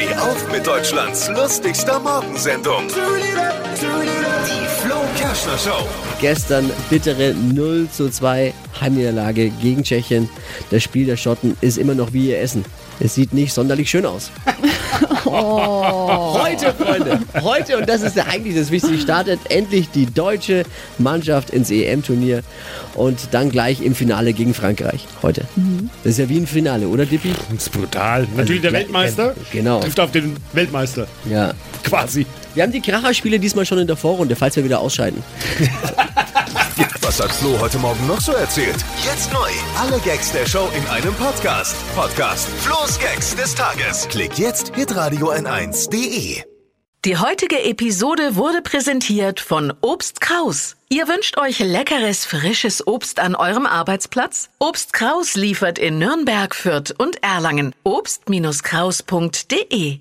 Steh auf mit Deutschlands lustigster Morgensendung. Die Flo Kerschner Show. Gestern bittere 0 zu 2 Heimniederlage gegen Tschechien. Das Spiel der Schotten ist immer noch wie ihr Essen. Es sieht nicht sonderlich schön aus. Heute, Freunde, heute, und das ist ja eigentlich das Wichtigste, startet endlich die deutsche Mannschaft ins EM-Turnier und dann gleich im Finale gegen Frankreich. Heute. Das ist ja wie ein Finale, oder Dippi? Das ist brutal. Natürlich der ja, Weltmeister genau. trifft auf den Weltmeister. Ja. Quasi. Wir haben die Kracherspiele diesmal schon in der Vorrunde, falls wir wieder ausscheiden. Was hat Flo heute Morgen noch so erzählt? Jetzt neu. Alle Gags der Show in einem Podcast. Podcast Flo's Gags des Tages. Klick jetzt hitradio n1.de. Die heutige Episode wurde präsentiert von Obst Kraus. Ihr wünscht euch leckeres, frisches Obst an eurem Arbeitsplatz? Obst Kraus liefert in Nürnberg, Fürth und Erlangen. Obst-Kraus.de